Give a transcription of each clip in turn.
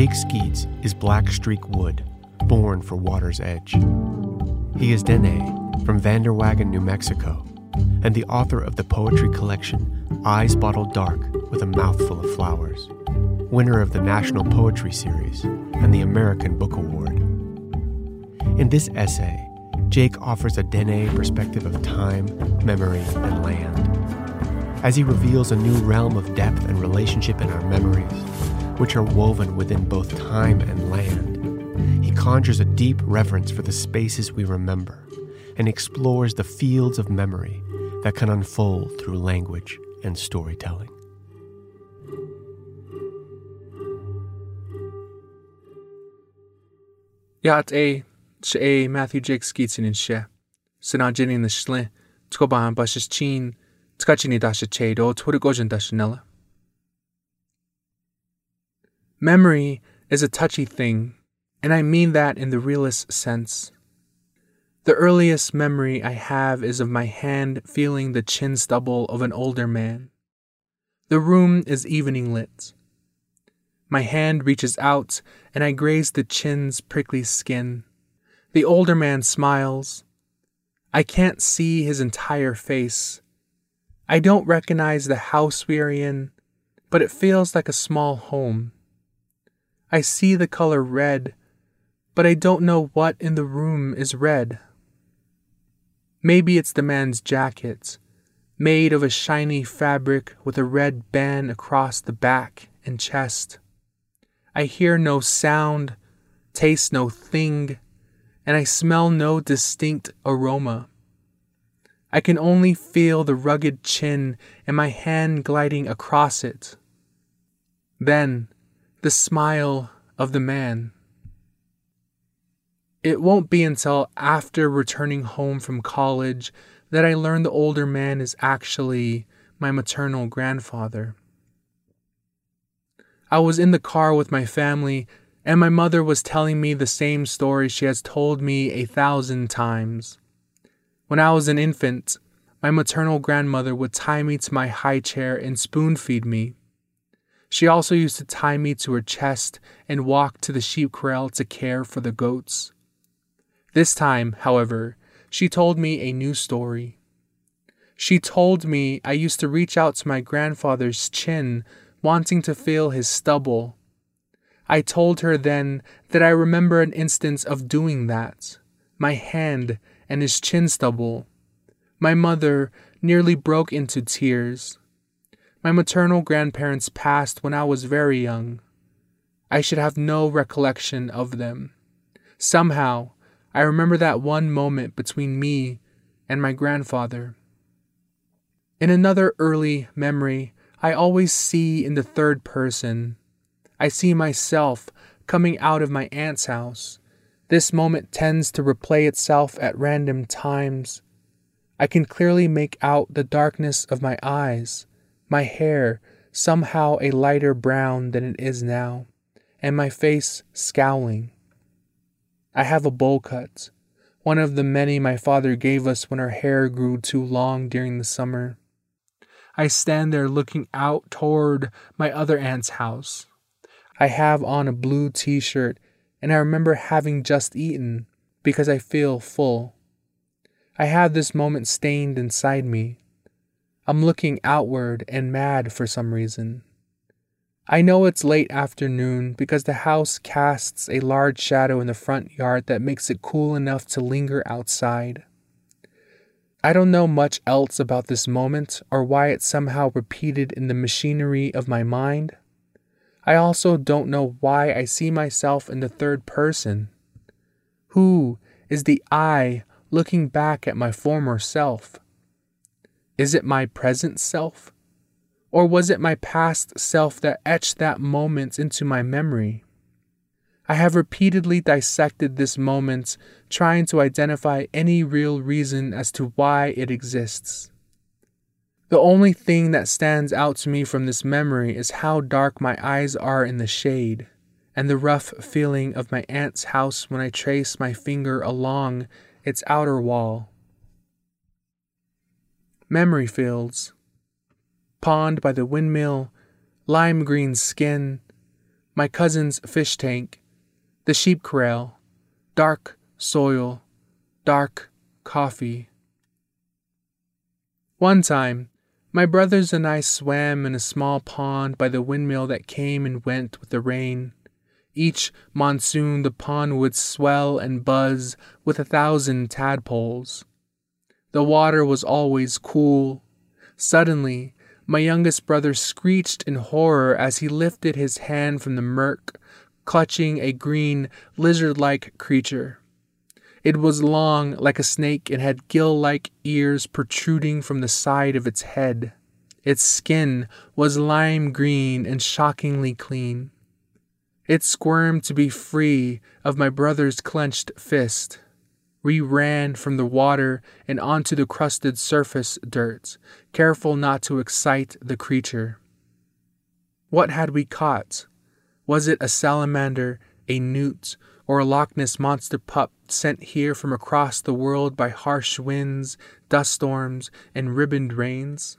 Jake Skeets is Black Streak Wood, born for water's edge. He is Diné from Vanderwagen, New Mexico, and the author of the poetry collection Eyes Bottled Dark with a Mouthful of Flowers, winner of the National Poetry Series and the American Book Award. In this essay, Jake offers a Diné perspective of time, memory, and land. As he reveals a new realm of depth and relationship in our memories, which are woven within both time and land, he conjures a deep reverence for the spaces we remember and explores the fields of memory that can unfold through language and storytelling. Yá'át'ééh, A Matthew Jake Skeetsin in She, Sinajin in the Schlin, Tkoban Bushes Chin, Tkachini Dasha Chado, Twittergojan Dashanella. Memory is a touchy thing, and I mean that in the realest sense. The earliest memory I have is of my hand feeling the chin stubble of an older man. The room is evening lit. My hand reaches out, and I graze the chin's prickly skin. The older man smiles. I can't see his entire face. I don't recognize the house we are in, but it feels like a small home. I see the color red, but I don't know what in the room is red. Maybe it's the man's jacket, made of a shiny fabric with a red band across the back and chest. I hear no sound, taste no thing, and I smell no distinct aroma. I can only feel the rugged chin and my hand gliding across it. Then, the smile of the man. It won't be until after returning home from college that I learn the older man is actually my maternal grandfather. I was in the car with my family, and my mother was telling me the same story she has told me a thousand times. When I was an infant, my maternal grandmother would tie me to my high chair and spoon feed me. She also used to tie me to her chest and walk to the sheep corral to care for the goats. This time, however, she told me a new story. She told me I used to reach out to my grandfather's chin wanting to feel his stubble. I told her then that I remember an instance of doing that my hand and his chin stubble. My mother nearly broke into tears. My maternal grandparents passed when I was very young. I should have no recollection of them. Somehow, I remember that one moment between me and my grandfather. In another early memory, I always see in the third person. I see myself coming out of my aunt's house. This moment tends to replay itself at random times. I can clearly make out the darkness of my eyes, my hair somehow a lighter brown than it is now, and my face scowling. I have a bowl cut, one of the many my father gave us when our hair grew too long during the summer. I stand there looking out toward my other aunt's house. I have on a blue t shirt, and I remember having just eaten because I feel full. I have this moment stained inside me. I'm looking outward and mad for some reason. I know it's late afternoon because the house casts a large shadow in the front yard that makes it cool enough to linger outside. I don't know much else about this moment or why it's somehow repeated in the machinery of my mind. I also don't know why I see myself in the third person. Who is the I looking back at my former self? Is it my present self? Or was it my past self that etched that moment into my memory? I have repeatedly dissected this moment, trying to identify any real reason as to why it exists. The only thing that stands out to me from this memory is how dark my eyes are in the shade, and the rough feeling of my aunt's house when I trace my finger along its outer wall. Memory fields. Pond by the windmill, lime green skin, my cousin's fish tank, the sheep corral, dark soil, dark coffee. One time, my brothers and I swam in a small pond by the windmill that came and went with the rain. Each monsoon, the pond would swell and buzz with a thousand tadpoles. The water was always cool. Suddenly, my youngest brother screeched in horror as he lifted his hand from the murk clutching a green, lizard like creature. It was long like a snake and had gill like ears protruding from the side of its head. Its skin was lime green and shockingly clean. It squirmed to be free of my brother's clenched fist. We ran from the water and onto the crusted surface dirt, careful not to excite the creature. What had we caught? Was it a salamander, a newt, or a Loch Ness monster pup sent here from across the world by harsh winds, dust storms, and ribboned rains?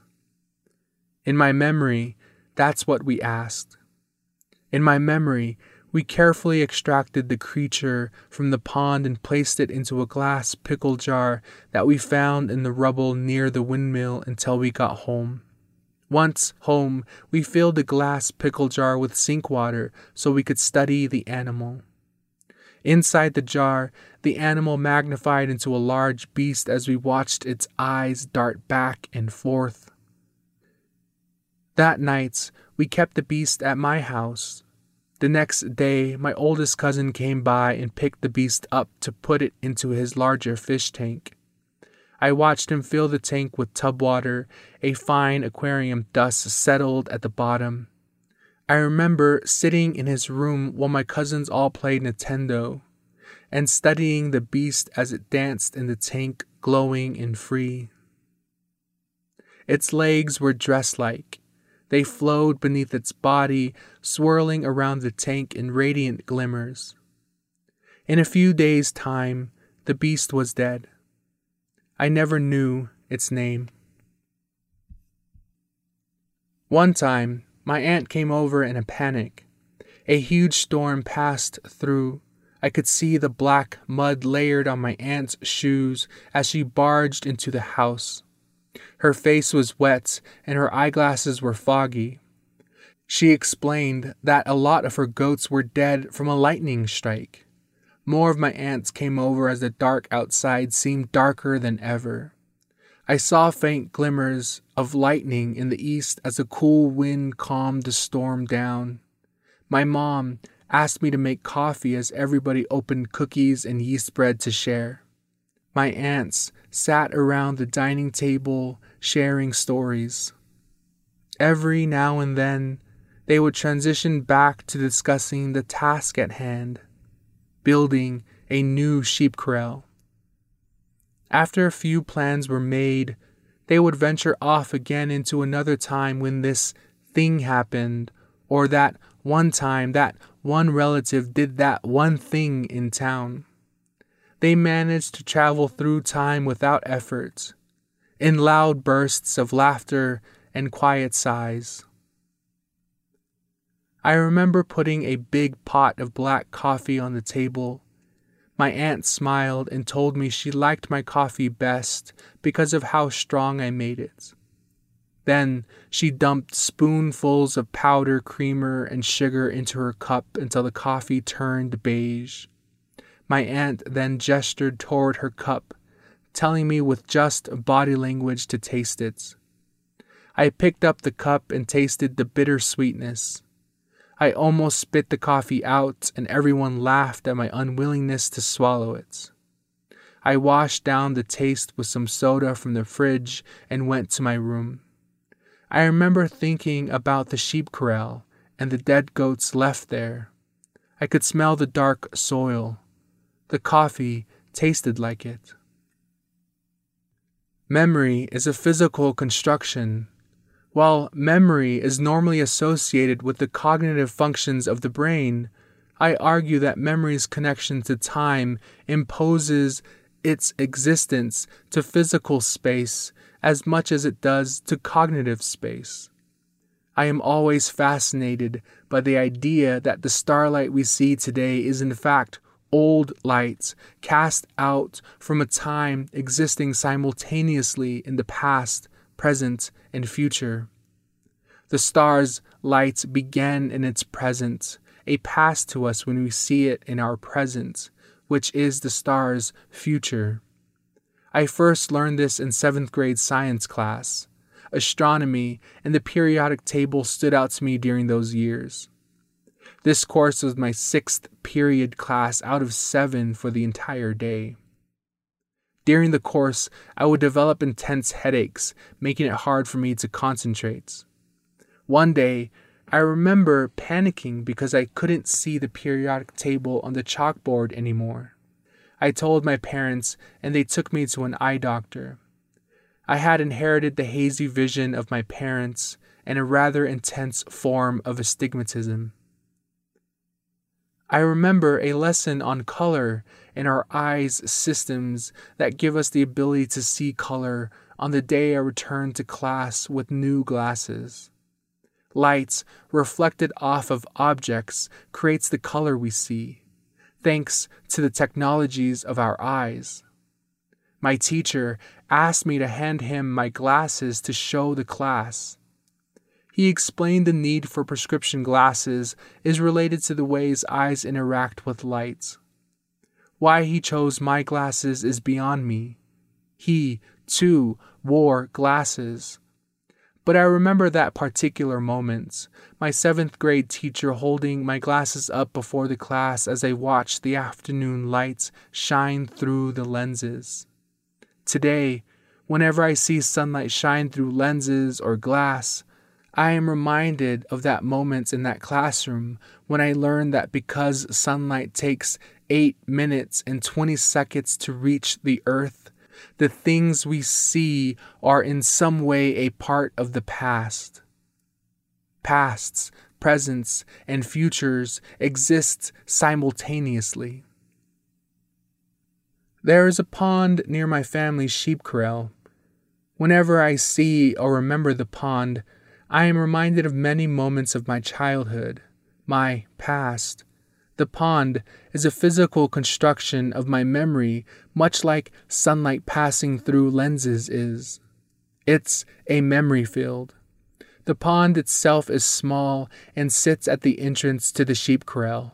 In my memory, that's what we asked. In my memory, we carefully extracted the creature from the pond and placed it into a glass pickle jar that we found in the rubble near the windmill until we got home. Once home, we filled a glass pickle jar with sink water so we could study the animal. Inside the jar, the animal magnified into a large beast as we watched its eyes dart back and forth. That night, we kept the beast at my house. The next day, my oldest cousin came by and picked the beast up to put it into his larger fish tank. I watched him fill the tank with tub water, a fine aquarium dust settled at the bottom. I remember sitting in his room while my cousins all played Nintendo and studying the beast as it danced in the tank, glowing and free. Its legs were dress like. They flowed beneath its body, swirling around the tank in radiant glimmers. In a few days' time, the beast was dead. I never knew its name. One time, my aunt came over in a panic. A huge storm passed through. I could see the black mud layered on my aunt's shoes as she barged into the house. Her face was wet and her eyeglasses were foggy. She explained that a lot of her goats were dead from a lightning strike. More of my aunts came over as the dark outside seemed darker than ever. I saw faint glimmers of lightning in the east as a cool wind calmed the storm down. My mom asked me to make coffee as everybody opened cookies and yeast bread to share. My aunts sat around the dining table sharing stories. Every now and then, they would transition back to discussing the task at hand building a new sheep corral. After a few plans were made, they would venture off again into another time when this thing happened, or that one time that one relative did that one thing in town. They managed to travel through time without effort, in loud bursts of laughter and quiet sighs. I remember putting a big pot of black coffee on the table. My aunt smiled and told me she liked my coffee best because of how strong I made it. Then she dumped spoonfuls of powder creamer and sugar into her cup until the coffee turned beige. My aunt then gestured toward her cup, telling me with just body language to taste it. I picked up the cup and tasted the bitter sweetness. I almost spit the coffee out, and everyone laughed at my unwillingness to swallow it. I washed down the taste with some soda from the fridge and went to my room. I remember thinking about the sheep corral and the dead goats left there. I could smell the dark soil. The coffee tasted like it. Memory is a physical construction. While memory is normally associated with the cognitive functions of the brain, I argue that memory's connection to time imposes its existence to physical space as much as it does to cognitive space. I am always fascinated by the idea that the starlight we see today is in fact old lights cast out from a time existing simultaneously in the past, present, and future. The star's lights began in its present, a past to us when we see it in our present, which is the star's future. I first learned this in seventh grade science class. Astronomy and the periodic table stood out to me during those years. This course was my sixth period class out of seven for the entire day. During the course, I would develop intense headaches, making it hard for me to concentrate. One day, I remember panicking because I couldn't see the periodic table on the chalkboard anymore. I told my parents, and they took me to an eye doctor. I had inherited the hazy vision of my parents and a rather intense form of astigmatism. I remember a lesson on color in our eyes systems that give us the ability to see color on the day I returned to class with new glasses. Lights reflected off of objects creates the color we see, thanks to the technologies of our eyes. My teacher asked me to hand him my glasses to show the class. He explained the need for prescription glasses is related to the ways eyes interact with light. Why he chose my glasses is beyond me. He, too, wore glasses. But I remember that particular moment, my seventh grade teacher holding my glasses up before the class as I watched the afternoon lights shine through the lenses. Today, whenever I see sunlight shine through lenses or glass, I am reminded of that moment in that classroom when I learned that because sunlight takes 8 minutes and 20 seconds to reach the earth, the things we see are in some way a part of the past. Pasts, presents, and futures exist simultaneously. There is a pond near my family's sheep corral. Whenever I see or remember the pond, I am reminded of many moments of my childhood, my past. The pond is a physical construction of my memory, much like sunlight passing through lenses is. It's a memory field. The pond itself is small and sits at the entrance to the sheep corral.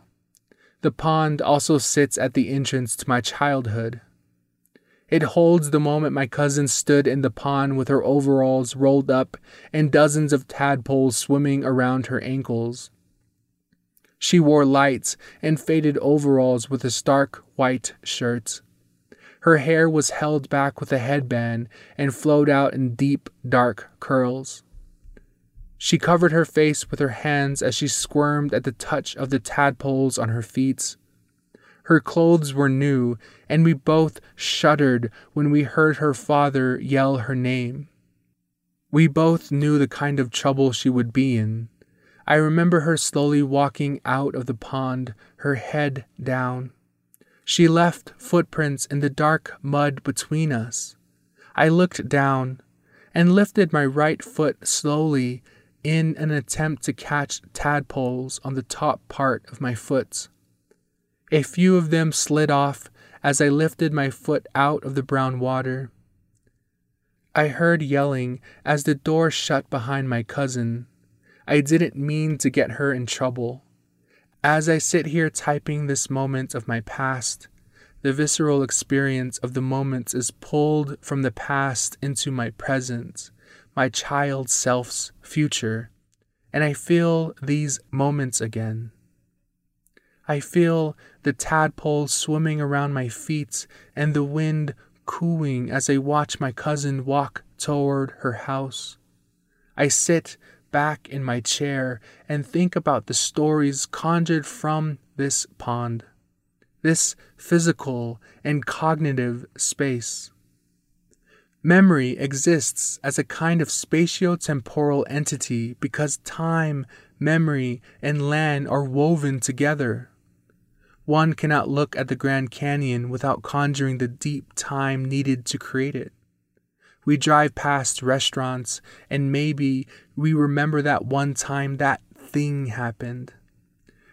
The pond also sits at the entrance to my childhood. It holds the moment my cousin stood in the pond with her overalls rolled up and dozens of tadpoles swimming around her ankles. She wore lights and faded overalls with a stark white shirt. Her hair was held back with a headband and flowed out in deep, dark curls. She covered her face with her hands as she squirmed at the touch of the tadpoles on her feet. Her clothes were new, and we both shuddered when we heard her father yell her name. We both knew the kind of trouble she would be in. I remember her slowly walking out of the pond, her head down. She left footprints in the dark mud between us. I looked down and lifted my right foot slowly in an attempt to catch tadpoles on the top part of my foot. A few of them slid off as I lifted my foot out of the brown water. I heard yelling as the door shut behind my cousin. I didn't mean to get her in trouble. As I sit here typing this moment of my past, the visceral experience of the moments is pulled from the past into my present, my child self's future, and I feel these moments again. I feel the tadpoles swimming around my feet and the wind cooing as I watch my cousin walk toward her house. I sit back in my chair and think about the stories conjured from this pond, this physical and cognitive space. Memory exists as a kind of spatio-temporal entity because time, memory, and land are woven together. One cannot look at the Grand Canyon without conjuring the deep time needed to create it. We drive past restaurants and maybe we remember that one time that thing happened.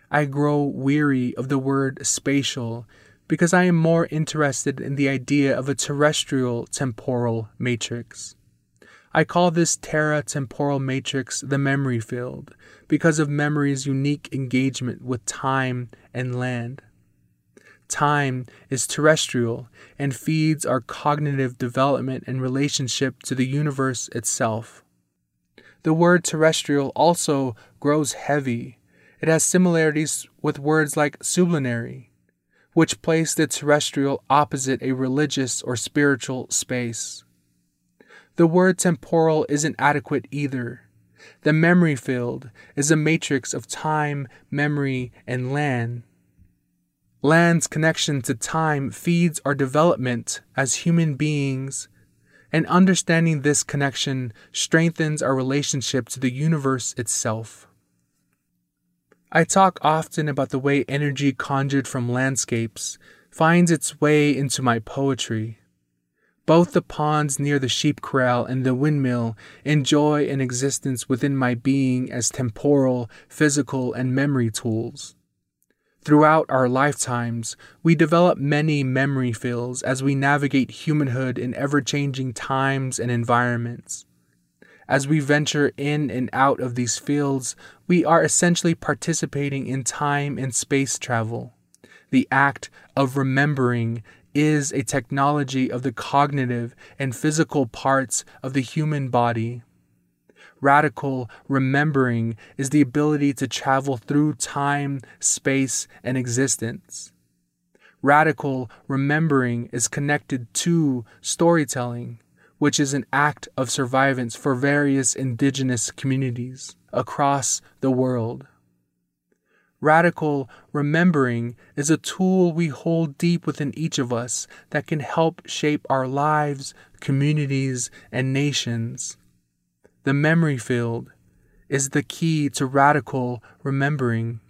I grow weary of the word spatial because I am more interested in the idea of a terrestrial temporal matrix. I call this terra temporal matrix the memory field because of memory's unique engagement with time and land. Time is terrestrial and feeds our cognitive development and relationship to the universe itself. The word terrestrial also grows heavy. It has similarities with words like sublunary, which place the terrestrial opposite a religious or spiritual space. The word temporal isn't adequate either. The memory field is a matrix of time, memory, and land. Land's connection to time feeds our development as human beings, and understanding this connection strengthens our relationship to the universe itself. I talk often about the way energy conjured from landscapes finds its way into my poetry. Both the ponds near the sheep corral and the windmill enjoy an existence within my being as temporal, physical, and memory tools. Throughout our lifetimes, we develop many memory fields as we navigate humanhood in ever changing times and environments. As we venture in and out of these fields, we are essentially participating in time and space travel. The act of remembering is a technology of the cognitive and physical parts of the human body. Radical remembering is the ability to travel through time, space, and existence. Radical remembering is connected to storytelling, which is an act of survivance for various indigenous communities across the world. Radical remembering is a tool we hold deep within each of us that can help shape our lives, communities, and nations. The memory field is the key to radical remembering.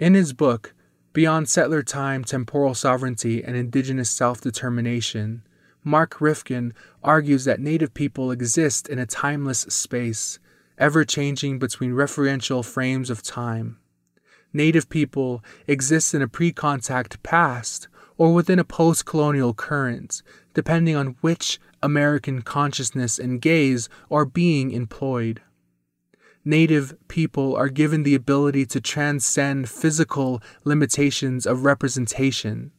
In his book, Beyond Settler Time, Temporal Sovereignty, and Indigenous Self Determination, Mark Rifkin argues that Native people exist in a timeless space, ever changing between referential frames of time. Native people exist in a pre contact past or within a post colonial current, depending on which American consciousness and gaze are being employed. Native people are given the ability to transcend physical limitations of representation.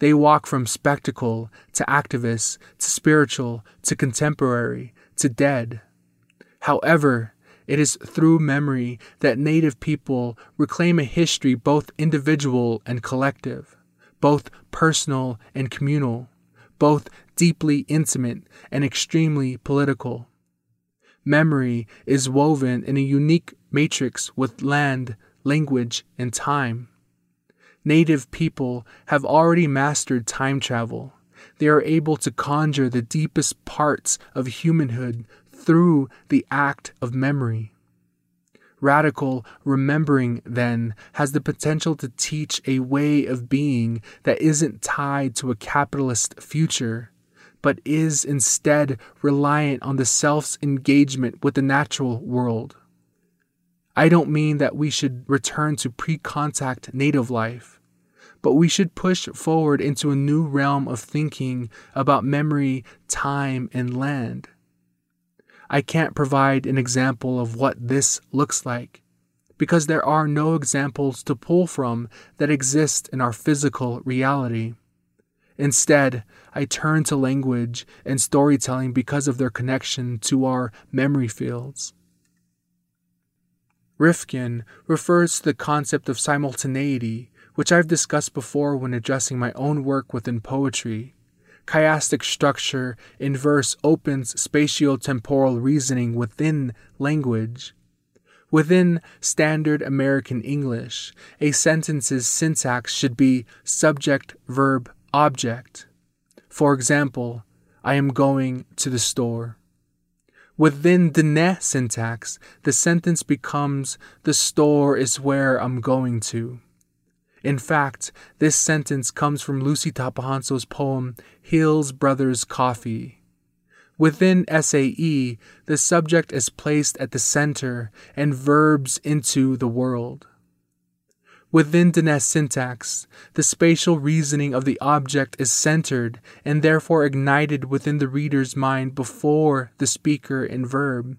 They walk from spectacle to activist to spiritual to contemporary to dead. However, it is through memory that Native people reclaim a history both individual and collective, both personal and communal, both deeply intimate and extremely political. Memory is woven in a unique matrix with land, language, and time. Native people have already mastered time travel. They are able to conjure the deepest parts of humanhood through the act of memory. Radical remembering, then, has the potential to teach a way of being that isn't tied to a capitalist future, but is instead reliant on the self's engagement with the natural world. I don't mean that we should return to pre contact native life, but we should push forward into a new realm of thinking about memory, time, and land. I can't provide an example of what this looks like because there are no examples to pull from that exist in our physical reality. Instead, I turn to language and storytelling because of their connection to our memory fields. Rifkin refers to the concept of simultaneity, which I've discussed before when addressing my own work within poetry chiastic structure in verse opens spatiotemporal reasoning within language. Within standard American English, a sentence's syntax should be subject, verb, object. For example, I am going to the store. Within Diné syntax, the sentence becomes the store is where I'm going to. In fact, this sentence comes from Luci Tapahonso's poem Hill's Brothers Coffee. Within SAE, the subject is placed at the center and verbs into the world. Within Diné syntax, the spatial reasoning of the object is centered and therefore ignited within the reader's mind before the speaker and verb.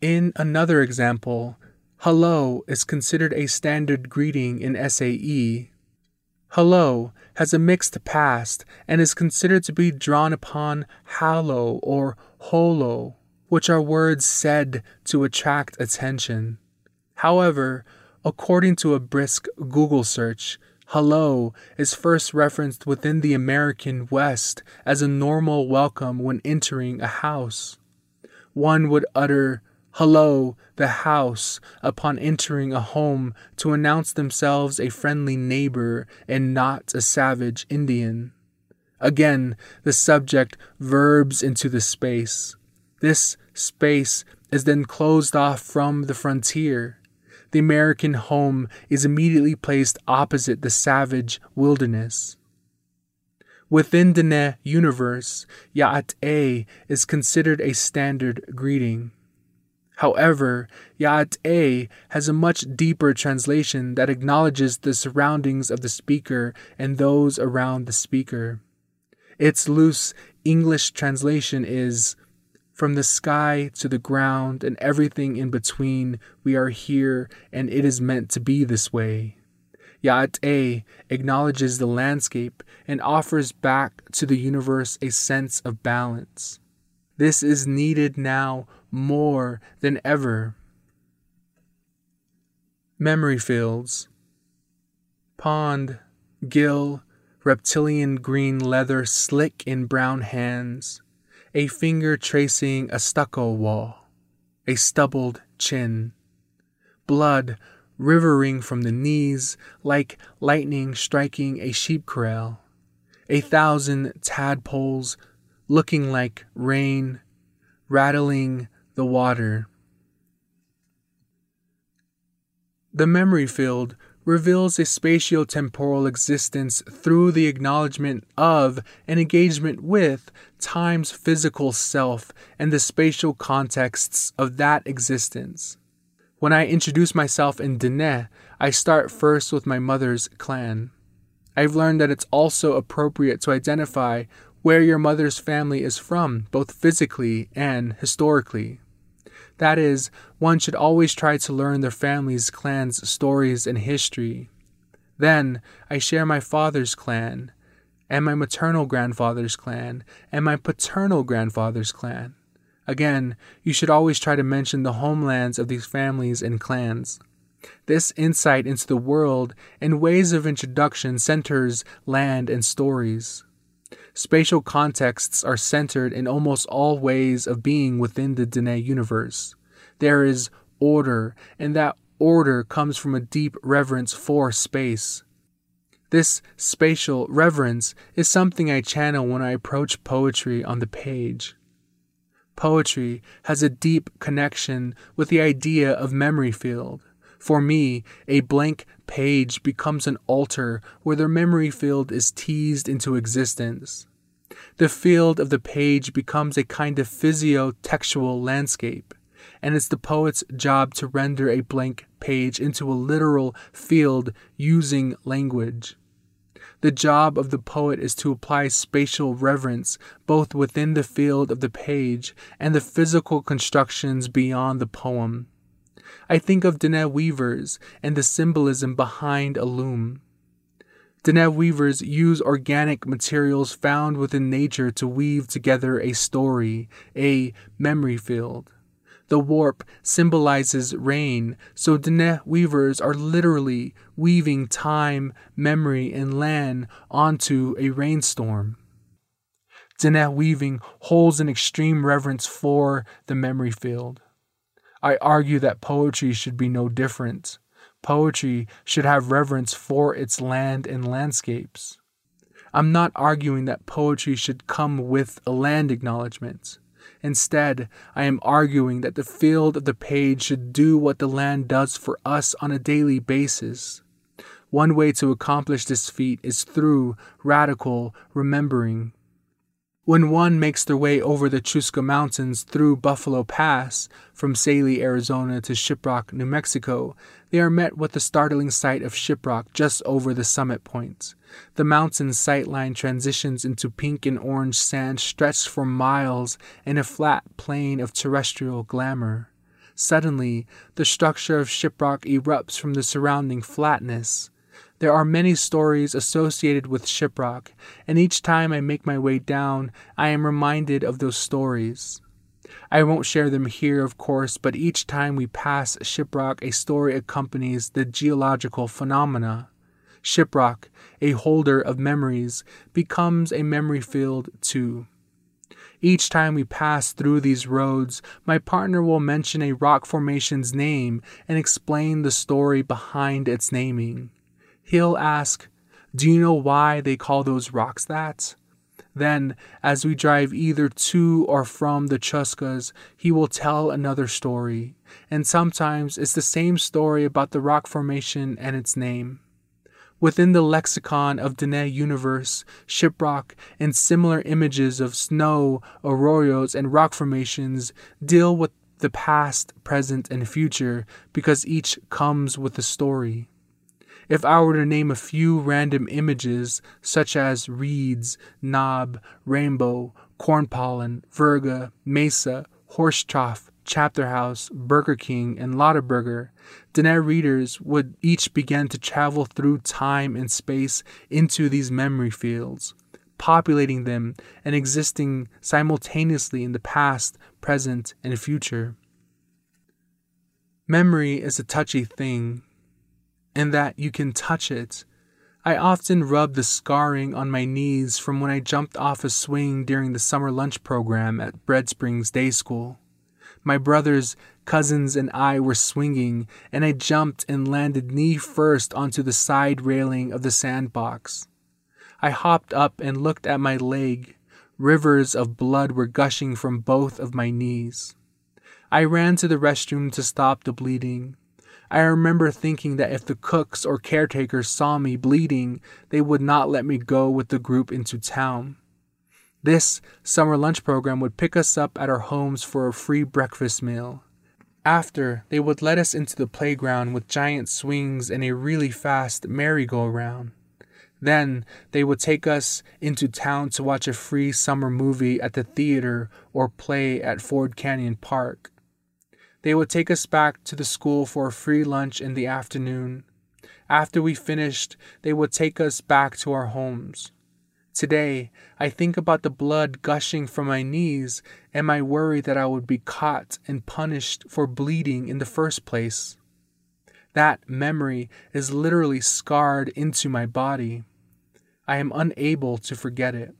In another example, hello is considered a standard greeting in SAE. Hello has a mixed past and is considered to be drawn upon hallow or holo, which are words said to attract attention. However, according to a brisk Google search, hello is first referenced within the American West as a normal welcome when entering a house. One would utter hello, the house, upon entering a home to announce themselves a friendly neighbor and not a savage Indian. Again, the subject verbs into the space. This space is then closed off from the frontier. The American home is immediately placed opposite the savage wilderness. Within the universe, Yá'át'ééh is considered a standard greeting. However, Yá'át'ééh has a much deeper translation that acknowledges the surroundings of the speaker and those around the speaker. Its loose English translation is From the sky to the ground and everything in between, we are here and it is meant to be this way. Yá'át'ééh acknowledges the landscape and offers back to the universe a sense of balance. This is needed now more than ever. Memory fields. Pond, gill, reptilian green leather slick in brown hands, a finger tracing a stucco wall, a stubbled chin, blood rivering from the knees like lightning striking a sheep corral, a thousand tadpoles looking like rain rattling the water. The memory field reveals a spatio-temporal existence through the acknowledgement of and engagement with time's physical self and the spatial contexts of that existence. When I introduce myself in Diné, I start first with my mother's clan. I've learned that it's also appropriate to identify where your mother's family is from, both physically and historically. That is, one should always try to learn their family's clan's stories and history. Then I share my father's clan, and my maternal grandfather's clan, and my paternal grandfather's clan. Again, you should always try to mention the homelands of these families and clans. This insight into the world and ways of introduction centers land and stories. Spatial contexts are centered in almost all ways of being within the Diné universe. There is order, and that order comes from a deep reverence for space. This spatial reverence is something I channel when I approach poetry on the page. Poetry has a deep connection with the idea of memory field. For me, a blank page becomes an altar where the memory field is teased into existence. The field of the page becomes a kind of physio-textual landscape, and it's the poet's job to render a blank page into a literal field using language. The job of the poet is to apply spatial reverence both within the field of the page and the physical constructions beyond the poem. I think of Diné weavers and the symbolism behind a loom. Diné weavers use organic materials found within nature to weave together a story, a memory field. The warp symbolizes rain, so Diné weavers are literally weaving time, memory, and land onto a rainstorm. Diné Weaving holds an extreme reverence for the memory field. I argue that poetry should be no different. Poetry should have reverence for its land and landscapes. I'm not arguing that poetry should come with a land acknowledgement. Instead, I am arguing that the field of the page should do what the land does for us on a daily basis. One way to accomplish this feat is through radical remembering. When one makes their way over the Chuska Mountains through Buffalo Pass from Tsaile, Arizona to Shiprock, New Mexico, they are met with the startling sight of Shiprock just over the summit point. The mountain's sightline transitions into pink and orange sand stretched for miles in a flat plain of terrestrial glamour. Suddenly, the structure of Shiprock erupts from the surrounding flatness. There are many stories associated with Shiprock, and each time I make my way down, I am reminded of those stories. I won't share them here, of course, but each time we pass Shiprock, a story accompanies the geological phenomena. Shiprock, a holder of memories, becomes a memory field too. Each time we pass through these roads, my partner will mention a rock formation's name and explain the story behind its naming. He'll ask, Do you know why they call those rocks that? Then, as we drive either to or from the Chuskas, he will tell another story, and sometimes it's the same story about the rock formation and its name. Within the lexicon of Diné universe, shiprock and similar images of snow, arroyos, and rock formations deal with the past, present, and future because each comes with a story. If I were to name a few random images, such as reeds, knob, rainbow, corn pollen, virga, mesa, horse trough, chapter house, Burger King, and Lotaburger, Diné readers would each begin to travel through time and space into these memory fields, populating them and existing simultaneously in the past, present, and future. Memory is a touchy thing and that you can touch it. I often rub the scarring on my knees from when I jumped off a swing during the summer lunch program at Bread Springs Day School. My brothers, cousins, and I were swinging, and I jumped and landed knee first onto the side railing of the sandbox. I hopped up and looked at my leg. Rivers of blood were gushing from both of my knees. I ran to the restroom to stop the bleeding. I remember thinking that if the cooks or caretakers saw me bleeding, they would not let me go with the group into town. This summer lunch program would pick us up at our homes for a free breakfast meal. After, they would let us into the playground with giant swings and a really fast merry-go-round. Then they would take us into town to watch a free summer movie at the theater or play at Ford Canyon Park. They would take us back to the school for a free lunch in the afternoon. After we finished, they would take us back to our homes. Today, I think about the blood gushing from my knees and my worry that I would be caught and punished for bleeding in the first place. That memory is literally scarred into my body. I am unable to forget it.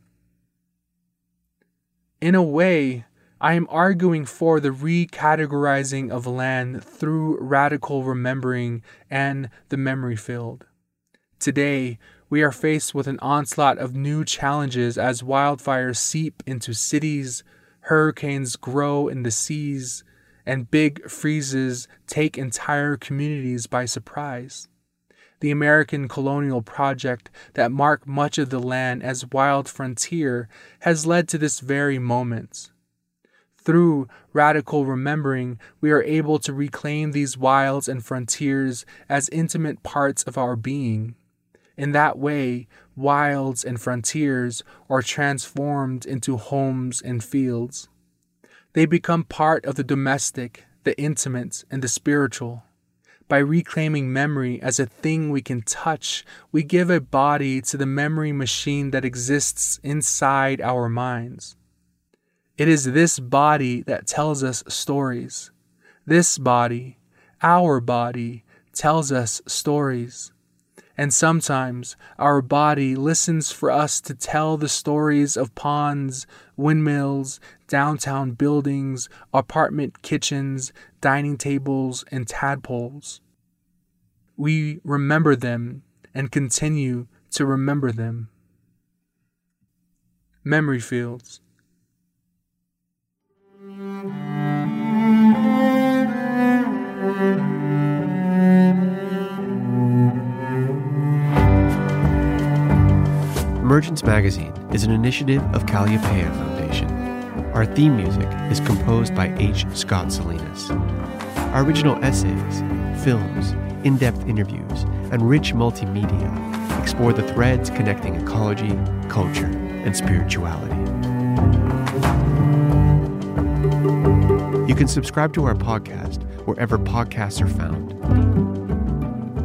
In a way, I am arguing for the recategorizing of land through radical remembering and the memory field. Today, we are faced with an onslaught of new challenges as wildfires seep into cities, hurricanes grow in the seas, and big freezes take entire communities by surprise. The American colonial project that marked much of the land as wild frontier has led to this very moment. Through radical remembering, we are able to reclaim these wilds and frontiers as intimate parts of our being. In that way, wilds and frontiers are transformed into homes and fields. They become part of the domestic, the intimate, and the spiritual. By reclaiming memory as a thing we can touch, we give a body to the memory machine that exists inside our minds. It is this body that tells us stories. This body, our body, tells us stories. And sometimes our body listens for us to tell the stories of ponds, windmills, downtown buildings, apartment kitchens, dining tables, and tadpoles. We remember them and continue to remember them. Memory fields. Emergence Magazine is an initiative of Kalliopeia Foundation. Our theme music is composed by H. Scott Salinas. Our original essays, films, in depth interviews, and rich multimedia explore the threads connecting ecology, culture, and spirituality. You can subscribe to our podcast wherever podcasts are found.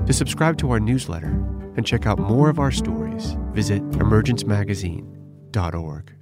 To subscribe to our newsletter and check out more of our stories, visit emergencemagazine.org.